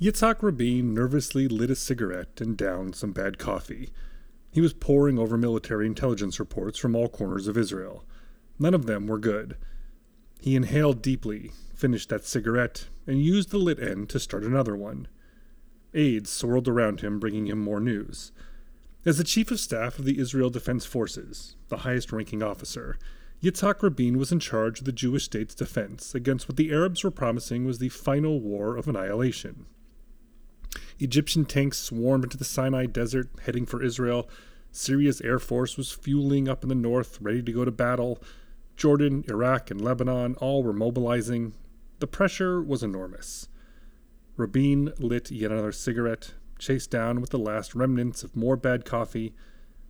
Yitzhak Rabin nervously lit a cigarette and downed some bad coffee. He was poring over military intelligence reports from all corners of Israel. None of them were good. He inhaled deeply, finished that cigarette, and used the lit end to start another one. Aides swirled around him, bringing him more news. As the Chief of Staff of the Israel Defense Forces, the highest ranking officer, Yitzhak Rabin was in charge of the Jewish state's defense against what the Arabs were promising was the final war of annihilation. Egyptian tanks swarmed into the Sinai Desert, heading for Israel. Syria's air force was fueling up in the north, ready to go to battle. Jordan, Iraq, and Lebanon all were mobilizing. The pressure was enormous. Rabin lit yet another cigarette, chased down with the last remnants of more bad coffee.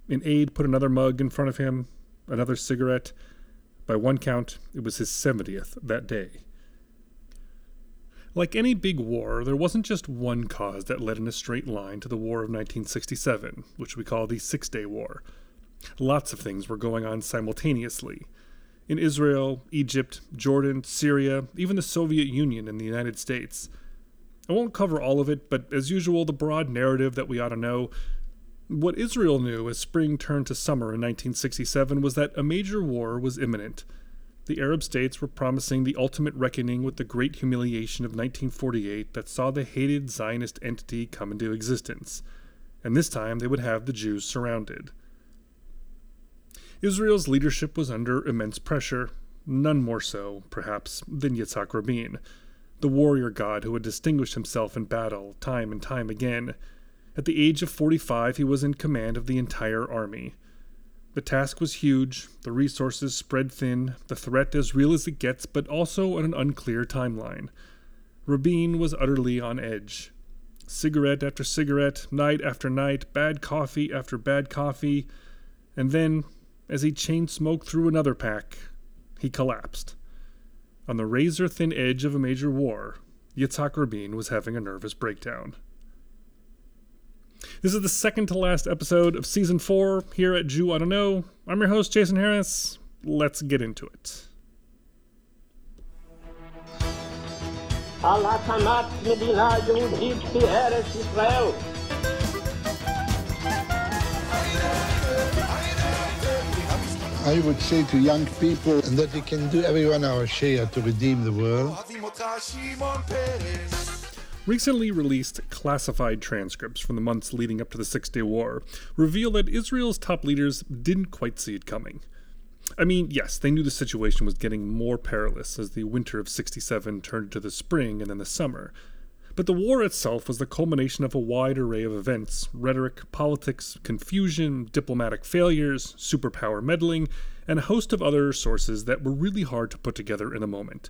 An aide put another mug in front of him, another cigarette. By one count, it was his 70th that day. Like any big war, there wasn't just one cause that led in a straight line to the War of 1967, which we call the Six Day War. Lots of things were going on simultaneously. In Israel, Egypt, Jordan, Syria, even the Soviet Union and the United States. I won't cover all of it, but as usual, the broad narrative that we ought to know. What Israel knew as spring turned to summer in 1967 was that a major war was imminent. The Arab states were promising the ultimate reckoning with the great humiliation of 1948 that saw the hated Zionist entity come into existence. And this time they would have the Jews surrounded. Israel's leadership was under immense pressure, none more so, perhaps, than Yitzhak Rabin the warrior god who had distinguished himself in battle time and time again. At the age of 45, he was in command of the entire army. The task was huge, the resources spread thin, the threat as real as it gets, but also on an unclear timeline. Rabin was utterly on edge. Cigarette after cigarette, night after night, bad coffee after bad coffee, and then, as he chain smoked through another pack, he collapsed. On the razor thin edge of a major war, Yitzhak Rabin was having a nervous breakdown. This is the second to last episode of season four here at Jew Oughta Know. I'm your host, Jason Harris. Let's get into it. I would say to young people that we can do everyone our share to redeem the world. Recently released classified transcripts from the months leading up to the Six Day War reveal that Israel's top leaders didn't quite see it coming. I mean, yes, they knew the situation was getting more perilous as the winter of 67 turned into the spring and then the summer, but the war itself was the culmination of a wide array of events rhetoric, politics, confusion, diplomatic failures, superpower meddling, and a host of other sources that were really hard to put together in a moment.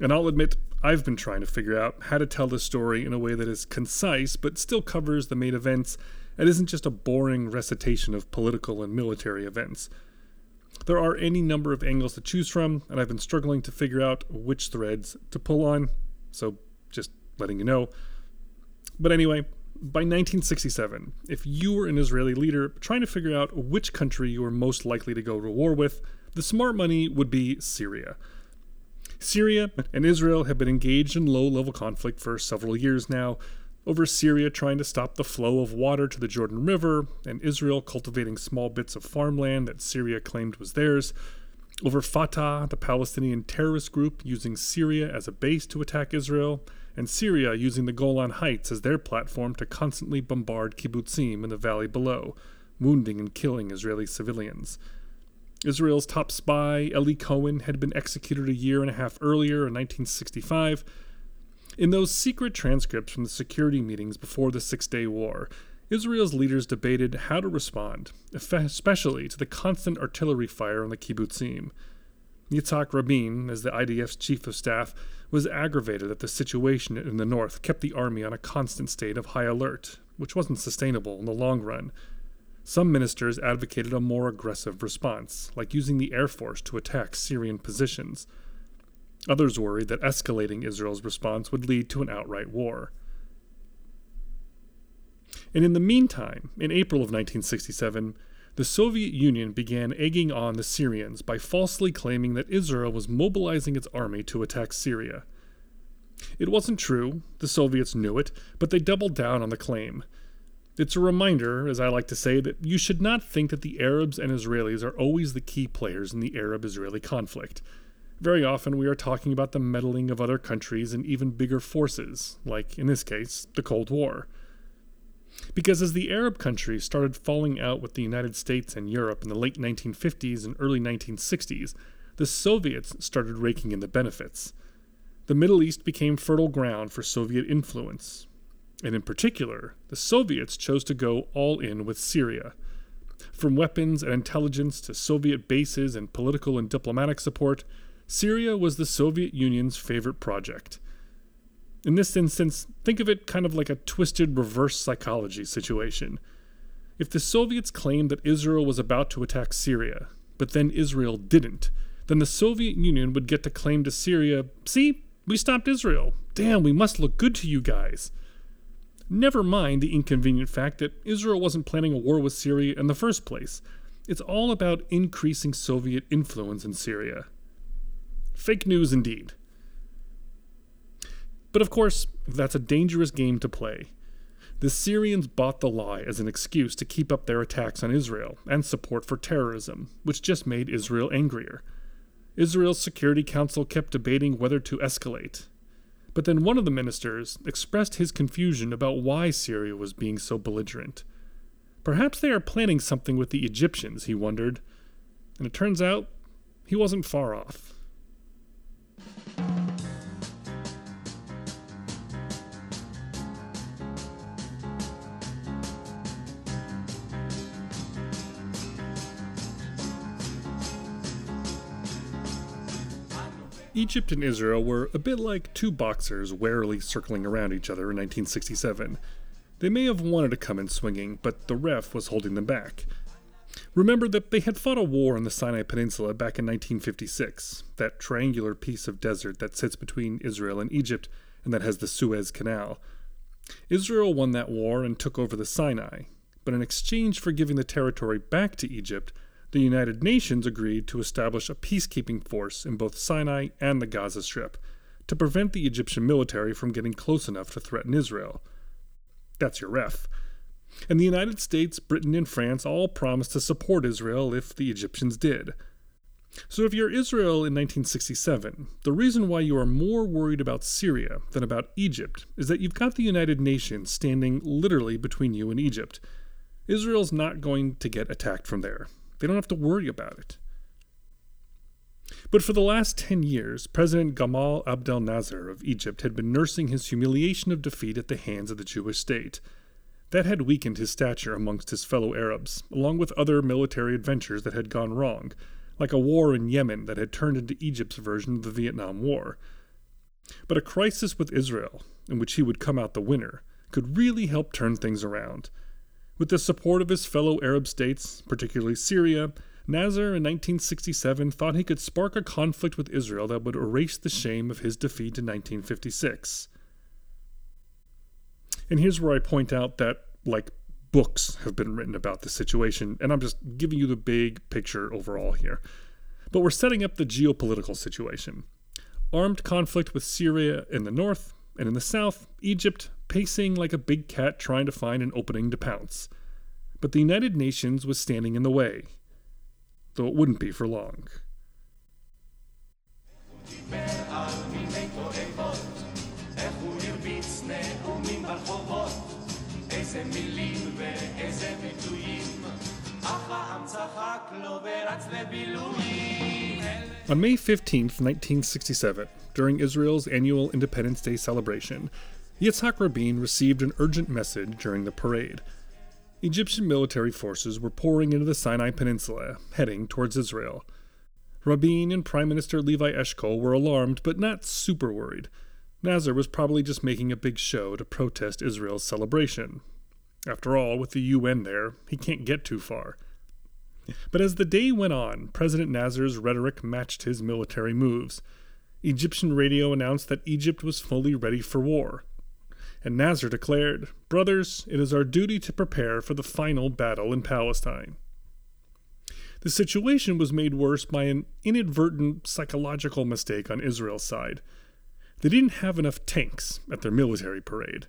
And I'll admit, I've been trying to figure out how to tell the story in a way that is concise but still covers the main events and isn't just a boring recitation of political and military events. There are any number of angles to choose from, and I've been struggling to figure out which threads to pull on, so just letting you know. But anyway, by 1967, if you were an Israeli leader trying to figure out which country you were most likely to go to war with, the smart money would be Syria. Syria and Israel have been engaged in low level conflict for several years now, over Syria trying to stop the flow of water to the Jordan River, and Israel cultivating small bits of farmland that Syria claimed was theirs, over Fatah, the Palestinian terrorist group using Syria as a base to attack Israel, and Syria using the Golan Heights as their platform to constantly bombard kibbutzim in the valley below, wounding and killing Israeli civilians. Israel's top spy, Eli Cohen, had been executed a year and a half earlier in 1965. In those secret transcripts from the security meetings before the Six Day War, Israel's leaders debated how to respond, especially to the constant artillery fire on the kibbutzim. Yitzhak Rabin, as the IDF's chief of staff, was aggravated that the situation in the north kept the army on a constant state of high alert, which wasn't sustainable in the long run. Some ministers advocated a more aggressive response, like using the air force to attack Syrian positions. Others worried that escalating Israel's response would lead to an outright war. And in the meantime, in April of 1967, the Soviet Union began egging on the Syrians by falsely claiming that Israel was mobilizing its army to attack Syria. It wasn't true, the Soviets knew it, but they doubled down on the claim. It's a reminder, as I like to say, that you should not think that the Arabs and Israelis are always the key players in the Arab Israeli conflict. Very often we are talking about the meddling of other countries and even bigger forces, like, in this case, the Cold War. Because as the Arab countries started falling out with the United States and Europe in the late 1950s and early 1960s, the Soviets started raking in the benefits. The Middle East became fertile ground for Soviet influence, and in particular, the Soviets chose to go all in with Syria. From weapons and intelligence to Soviet bases and political and diplomatic support, Syria was the Soviet Union's favorite project. In this instance, think of it kind of like a twisted reverse psychology situation. If the Soviets claimed that Israel was about to attack Syria, but then Israel didn't, then the Soviet Union would get to claim to Syria, see, we stopped Israel. Damn, we must look good to you guys. Never mind the inconvenient fact that Israel wasn't planning a war with Syria in the first place. It's all about increasing Soviet influence in Syria. Fake news indeed. But of course, that's a dangerous game to play. The Syrians bought the lie as an excuse to keep up their attacks on Israel and support for terrorism, which just made Israel angrier. Israel's Security Council kept debating whether to escalate, but then one of the ministers expressed his confusion about why Syria was being so belligerent. Perhaps they are planning something with the Egyptians, he wondered. And it turns out he wasn't far off. Egypt and Israel were a bit like two boxers warily circling around each other in 1967. They may have wanted to come in swinging, but the ref was holding them back. Remember that they had fought a war on the Sinai Peninsula back in 1956, that triangular piece of desert that sits between Israel and Egypt and that has the Suez Canal. Israel won that war and took over the Sinai, but in exchange for giving the territory back to Egypt, the United Nations agreed to establish a peacekeeping force in both Sinai and the Gaza Strip to prevent the Egyptian military from getting close enough to threaten Israel. That's your ref. And the United States, Britain, and France all promised to support Israel if the Egyptians did. So, if you're Israel in 1967, the reason why you are more worried about Syria than about Egypt is that you've got the United Nations standing literally between you and Egypt. Israel's not going to get attacked from there. They don't have to worry about it. But for the last 10 years, President Gamal Abdel Nasser of Egypt had been nursing his humiliation of defeat at the hands of the Jewish state. That had weakened his stature amongst his fellow Arabs, along with other military adventures that had gone wrong, like a war in Yemen that had turned into Egypt's version of the Vietnam War. But a crisis with Israel, in which he would come out the winner, could really help turn things around. With the support of his fellow Arab states, particularly Syria, Nasser in 1967 thought he could spark a conflict with Israel that would erase the shame of his defeat in 1956. And here's where I point out that, like, books have been written about the situation, and I'm just giving you the big picture overall here. But we're setting up the geopolitical situation. Armed conflict with Syria in the north, and in the south, Egypt, pacing like a big cat trying to find an opening to pounce. But the United Nations was standing in the way, though it wouldn't be for long. On May 15, 1967, during Israel's annual Independence Day celebration, Yitzhak Rabin received an urgent message during the parade. Egyptian military forces were pouring into the Sinai Peninsula, heading towards Israel. Rabin and Prime Minister Levi Eshkol were alarmed, but not super worried. Nasser was probably just making a big show to protest Israel's celebration. After all, with the UN there, he can't get too far. But as the day went on, President Nasser's rhetoric matched his military moves. Egyptian radio announced that Egypt was fully ready for war. And Nasser declared, Brothers, it is our duty to prepare for the final battle in Palestine. The situation was made worse by an inadvertent psychological mistake on Israel's side. they didn't have enough tanks at their military parade.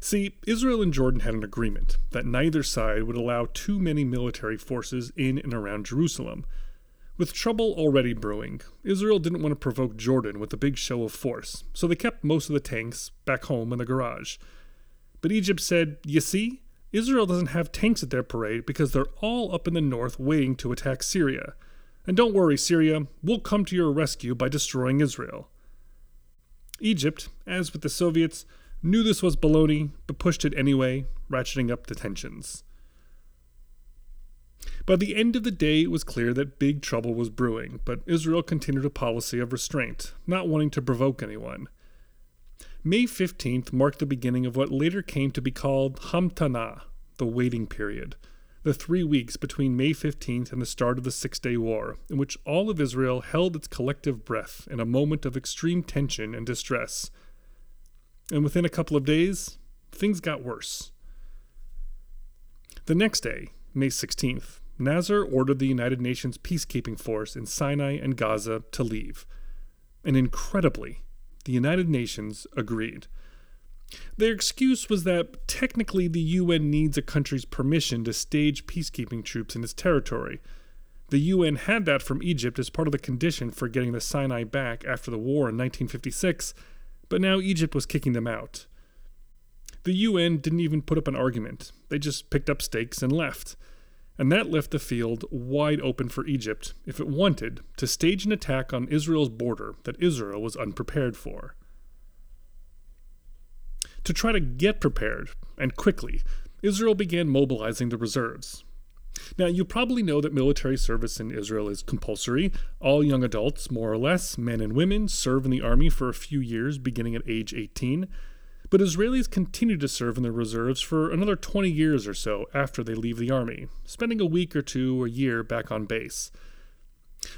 See, Israel and Jordan had an agreement that neither side would allow too many military forces in and around Jerusalem. With trouble already brewing, Israel didn't want to provoke Jordan with a big show of force, so they kept most of the tanks back home in the garage. But Egypt said, You see, Israel doesn't have tanks at their parade because they're all up in the north waiting to attack Syria. And don't worry, Syria, we'll come to your rescue by destroying Israel. Egypt, as with the Soviets, knew this was baloney, but pushed it anyway, ratcheting up the tensions. By the end of the day, it was clear that big trouble was brewing, but Israel continued a policy of restraint, not wanting to provoke anyone. May 15th marked the beginning of what later came to be called Hamtana, the waiting period, the three weeks between May 15th and the start of the Six Day War, in which all of Israel held its collective breath in a moment of extreme tension and distress. And within a couple of days, things got worse. The next day, May 16th, Nasser ordered the United Nations peacekeeping force in Sinai and Gaza to leave. And incredibly, the United Nations agreed. Their excuse was that technically the UN needs a country's permission to stage peacekeeping troops in its territory. The UN had that from Egypt as part of the condition for getting the Sinai back after the war in 1956, but now Egypt was kicking them out. The UN didn't even put up an argument, they just picked up stakes and left and that left the field wide open for Egypt, if it wanted, to stage an attack on Israel's border that Israel was unprepared for. To try to get prepared, and quickly, Israel began mobilizing the reserves. Now, you probably know that military service in Israel is compulsory. All young adults, more or less, men and women, serve in the army for a few years beginning at age 18 but Israelis continue to serve in the reserves for another 20 years or so after they leave the army, spending a week or two or a year back on base.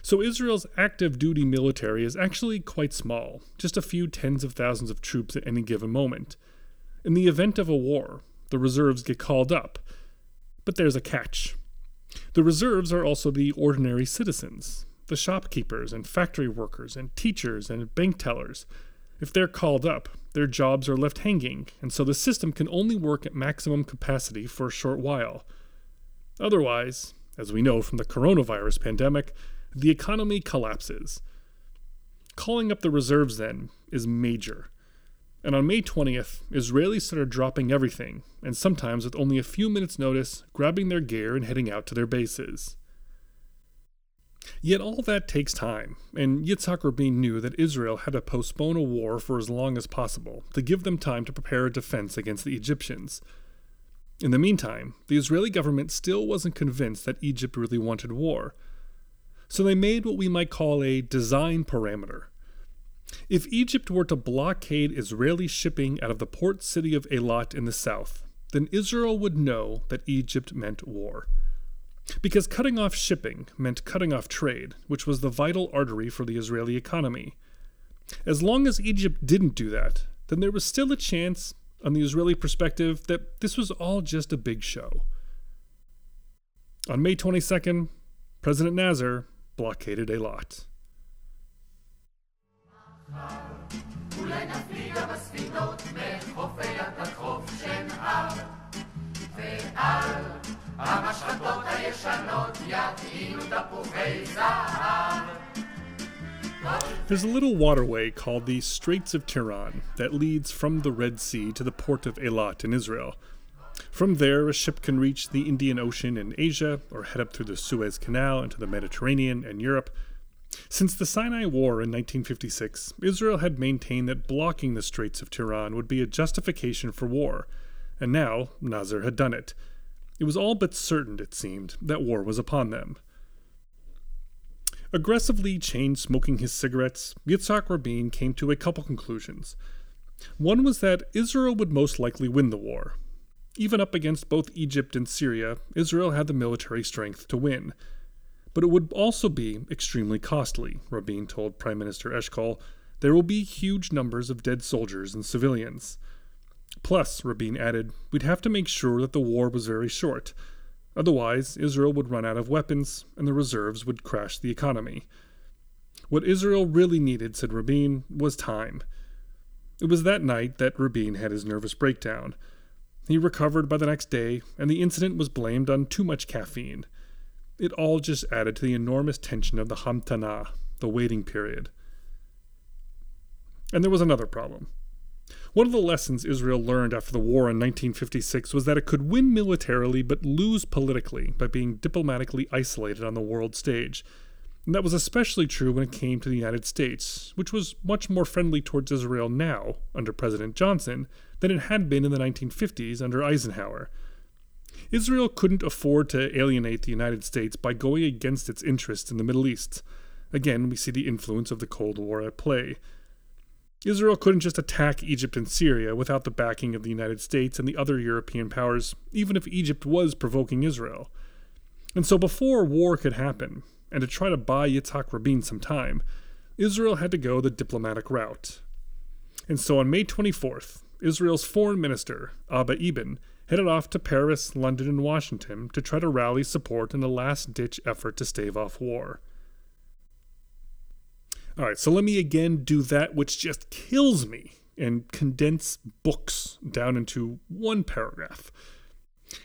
So Israel's active duty military is actually quite small, just a few tens of thousands of troops at any given moment. In the event of a war, the reserves get called up. But there's a catch. The reserves are also the ordinary citizens, the shopkeepers and factory workers and teachers and bank tellers. If they're called up, their jobs are left hanging, and so the system can only work at maximum capacity for a short while. Otherwise, as we know from the coronavirus pandemic, the economy collapses. Calling up the reserves, then, is major. And on May 20th, Israelis started dropping everything, and sometimes with only a few minutes' notice, grabbing their gear and heading out to their bases. Yet all that takes time, and Yitzhak Rabin knew that Israel had to postpone a war for as long as possible to give them time to prepare a defense against the Egyptians. In the meantime, the Israeli government still wasn't convinced that Egypt really wanted war. So they made what we might call a design parameter. If Egypt were to blockade Israeli shipping out of the port city of Eilat in the south, then Israel would know that Egypt meant war. Because cutting off shipping meant cutting off trade, which was the vital artery for the Israeli economy. As long as Egypt didn't do that, then there was still a chance, on the Israeli perspective, that this was all just a big show. On May 22nd, President Nasser blockaded a Eilat. המשחטות הישנות יטעינו תפוחי זהב. There's a little waterway called the Straits of Tiran that leads from the Red Sea to the port of Eilat in Israel. From there, a ship can reach the Indian Ocean in Asia or head up through the Suez Canal into the Mediterranean and Europe. Since the Sinai War in 1956, Israel had maintained that blocking the Straits of Tiran would be a justification for war, and now Nasser had done it. It was all but certain, it seemed, that war was upon them. Aggressively chain smoking his cigarettes, Yitzhak Rabin came to a couple conclusions. One was that Israel would most likely win the war. Even up against both Egypt and Syria, Israel had the military strength to win. But it would also be extremely costly, Rabin told Prime Minister Eshkol. There will be huge numbers of dead soldiers and civilians. Plus, Rabin added, we'd have to make sure that the war was very short. Otherwise, Israel would run out of weapons and the reserves would crash the economy. What Israel really needed, said Rabin, was time. It was that night that Rabin had his nervous breakdown. He recovered by the next day, and the incident was blamed on too much caffeine. It all just added to the enormous tension of the Hamtana, the waiting period. And there was another problem. One of the lessons Israel learned after the war in 1956 was that it could win militarily but lose politically by being diplomatically isolated on the world stage. And that was especially true when it came to the United States, which was much more friendly towards Israel now, under President Johnson, than it had been in the 1950s under Eisenhower. Israel couldn't afford to alienate the United States by going against its interests in the Middle East. Again, we see the influence of the Cold War at play. Israel couldn't just attack Egypt and Syria without the backing of the United States and the other European powers, even if Egypt was provoking Israel. And so, before war could happen, and to try to buy Yitzhak Rabin some time, Israel had to go the diplomatic route. And so, on May 24th, Israel's foreign minister, Abba Eban, headed off to Paris, London, and Washington to try to rally support in a last ditch effort to stave off war. All right, so let me again do that which just kills me and condense books down into one paragraph.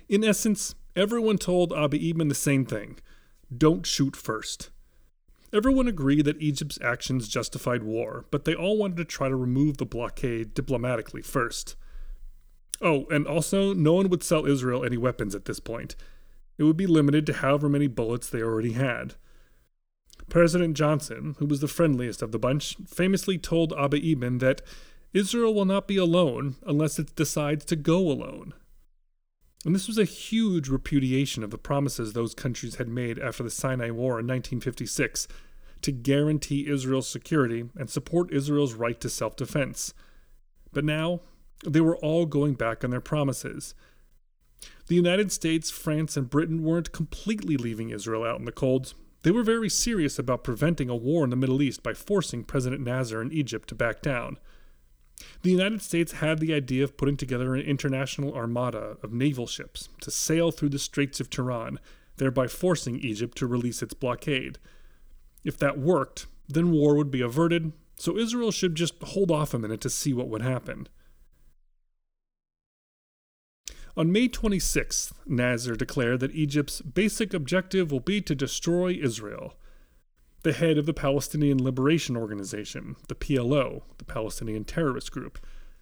In essence, everyone told Abba Eban the same thing don't shoot first. Everyone agreed that Egypt's actions justified war, but they all wanted to try to remove the blockade diplomatically first. Oh, and also, no one would sell Israel any weapons at this point. It would be limited to however many bullets they already had. President Johnson, who was the friendliest of the bunch, famously told Abba Eban that Israel will not be alone unless it decides to go alone. And this was a huge repudiation of the promises those countries had made after the Sinai War in 1956 to guarantee Israel's security and support Israel's right to self defense. But now, they were all going back on their promises. The United States, France, and Britain weren't completely leaving Israel out in the cold. They were very serious about preventing a war in the Middle East by forcing President Nasser in Egypt to back down. The United States had the idea of putting together an international armada of naval ships to sail through the Straits of Tiran, thereby forcing Egypt to release its blockade. If that worked, then war would be averted, so Israel should just hold off a minute to see what would happen. On May 26th, Nasser declared that Egypt's basic objective will be to destroy Israel. The head of the Palestinian Liberation Organization, the PLO, the Palestinian terrorist group,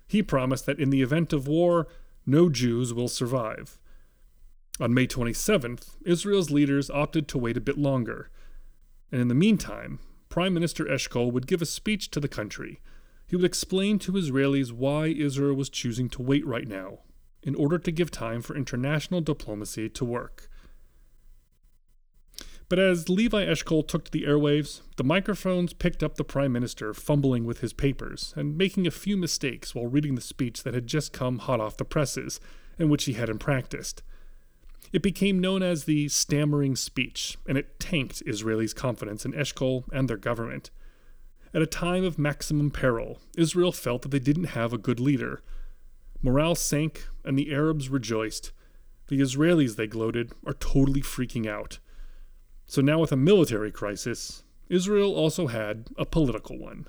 he promised that in the event of war, no Jews will survive. On May 27th, Israel's leaders opted to wait a bit longer. And in the meantime, Prime Minister Eshkol would give a speech to the country. He would explain to Israelis why Israel was choosing to wait right now in order to give time for international diplomacy to work. But as Levi Eshkol took to the airwaves, the microphones picked up the Prime Minister fumbling with his papers and making a few mistakes while reading the speech that had just come hot off the presses and which he hadn't practiced. It became known as the stammering speech, and it tanked Israelis' confidence in Eshkol and their government. At a time of maximum peril, Israel felt that they didn't have a good leader, Morale sank, and the Arabs rejoiced. The Israelis, they gloated, are totally freaking out. So now, with a military crisis, Israel also had a political one.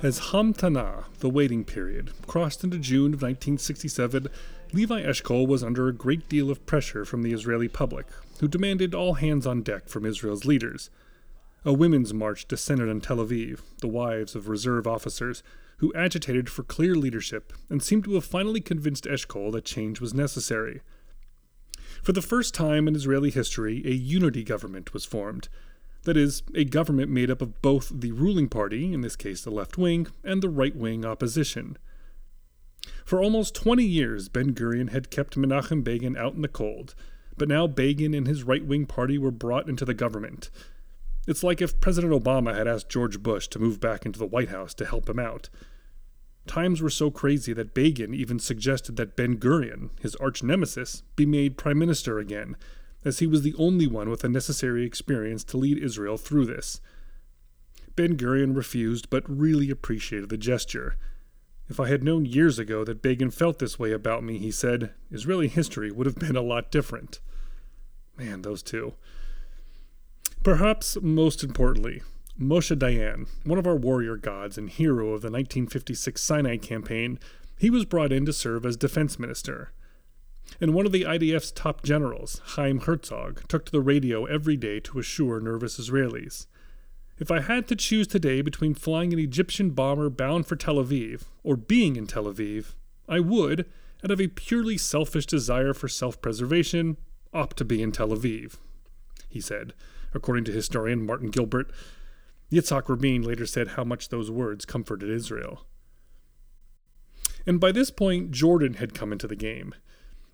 As Hamtanah, the waiting period, crossed into June of 1967, Levi Eshkol was under a great deal of pressure from the Israeli public, who demanded all hands on deck from Israel's leaders. A women's march descended on Tel Aviv, the wives of reserve officers, who agitated for clear leadership and seemed to have finally convinced Eshkol that change was necessary. For the first time in Israeli history, a unity government was formed. That is, a government made up of both the ruling party, in this case the left wing, and the right wing opposition. For almost 20 years, Ben Gurion had kept Menachem Begin out in the cold, but now Begin and his right wing party were brought into the government. It's like if President Obama had asked George Bush to move back into the White House to help him out. Times were so crazy that Begin even suggested that Ben Gurion, his arch nemesis, be made prime minister again, as he was the only one with the necessary experience to lead Israel through this. Ben Gurion refused, but really appreciated the gesture. If I had known years ago that Begin felt this way about me, he said, Israeli history would have been a lot different. Man, those two. Perhaps most importantly, Moshe Dayan, one of our warrior gods and hero of the 1956 Sinai campaign, he was brought in to serve as defense minister. And one of the IDF's top generals, Chaim Herzog, took to the radio every day to assure nervous Israelis. If I had to choose today between flying an Egyptian bomber bound for Tel Aviv or being in Tel Aviv, I would, out of a purely selfish desire for self preservation, opt to be in Tel Aviv, he said, according to historian Martin Gilbert. Yitzhak Rabin later said how much those words comforted Israel. And by this point, Jordan had come into the game.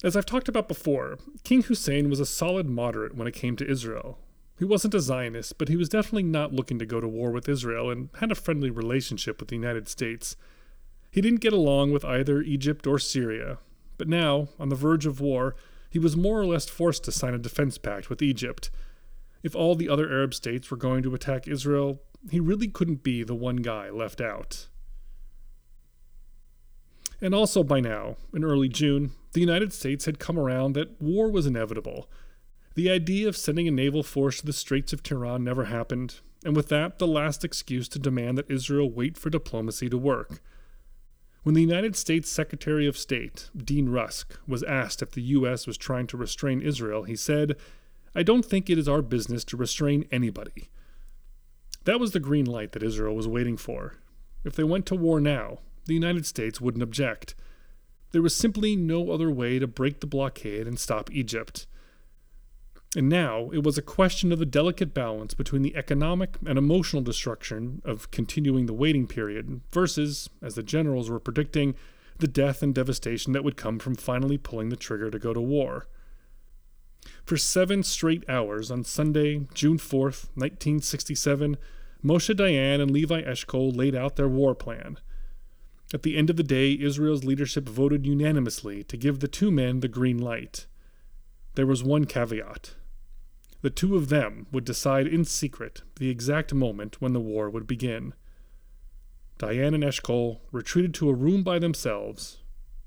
As I've talked about before, King Hussein was a solid moderate when it came to Israel, he wasn't a Zionist, but he was definitely not looking to go to war with Israel and had a friendly relationship with the United States. He didn't get along with either Egypt or Syria, but now, on the verge of war, he was more or less forced to sign a defense pact with Egypt. If all the other Arab states were going to attack Israel, he really couldn't be the one guy left out. And also by now, in early June, the United States had come around that war was inevitable the idea of sending a naval force to the Straits of Tiran never happened, and with that, the last excuse to demand that Israel wait for diplomacy to work. When the United States Secretary of State, Dean Rusk, was asked if the U.S. was trying to restrain Israel, he said, I don't think it is our business to restrain anybody. That was the green light that Israel was waiting for. If they went to war now, the United States wouldn't object. There was simply no other way to break the blockade and stop Egypt. And now it was a question of the delicate balance between the economic and emotional destruction of continuing the waiting period versus, as the generals were predicting, the death and devastation that would come from finally pulling the trigger to go to war. For seven straight hours on Sunday, June 4th, 1967, Moshe Dayan and Levi Eshkol laid out their war plan. At the end of the day, Israel's leadership voted unanimously to give the two men the green light. There was one caveat. The two of them would decide in secret the exact moment when the war would begin. Dayan and Eshkol retreated to a room by themselves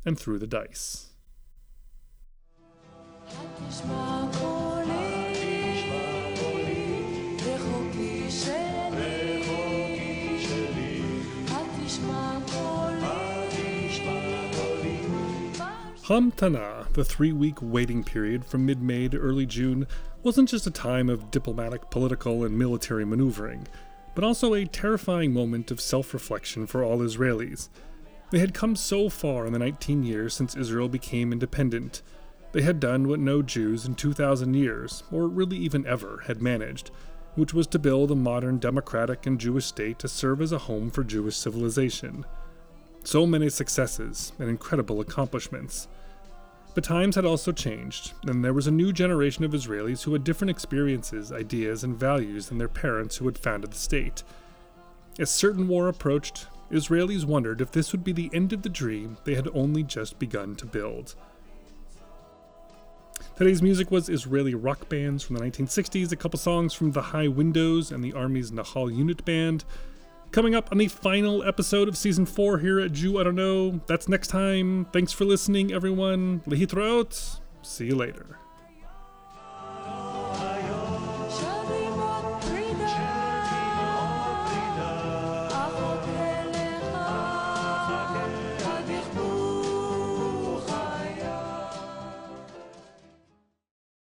and threw the dice. Hamtana, the three week waiting period from mid May to early June, wasn't just a time of diplomatic, political, and military maneuvering, but also a terrifying moment of self reflection for all Israelis. They had come so far in the 19 years since Israel became independent. They had done what no Jews in 2,000 years, or really even ever, had managed, which was to build a modern democratic and Jewish state to serve as a home for Jewish civilization. So many successes and incredible accomplishments. But times had also changed, and there was a new generation of Israelis who had different experiences, ideas, and values than their parents who had founded the state. As certain war approached, Israelis wondered if this would be the end of the dream they had only just begun to build. Today's music was Israeli rock bands from the 1960s, a couple songs from The High Windows and the Army's Nahal Unit Band, Coming up on the final episode of season four here at Jew Oughta Know. That's next time. Thanks for listening, everyone. Lehitraot. See you later.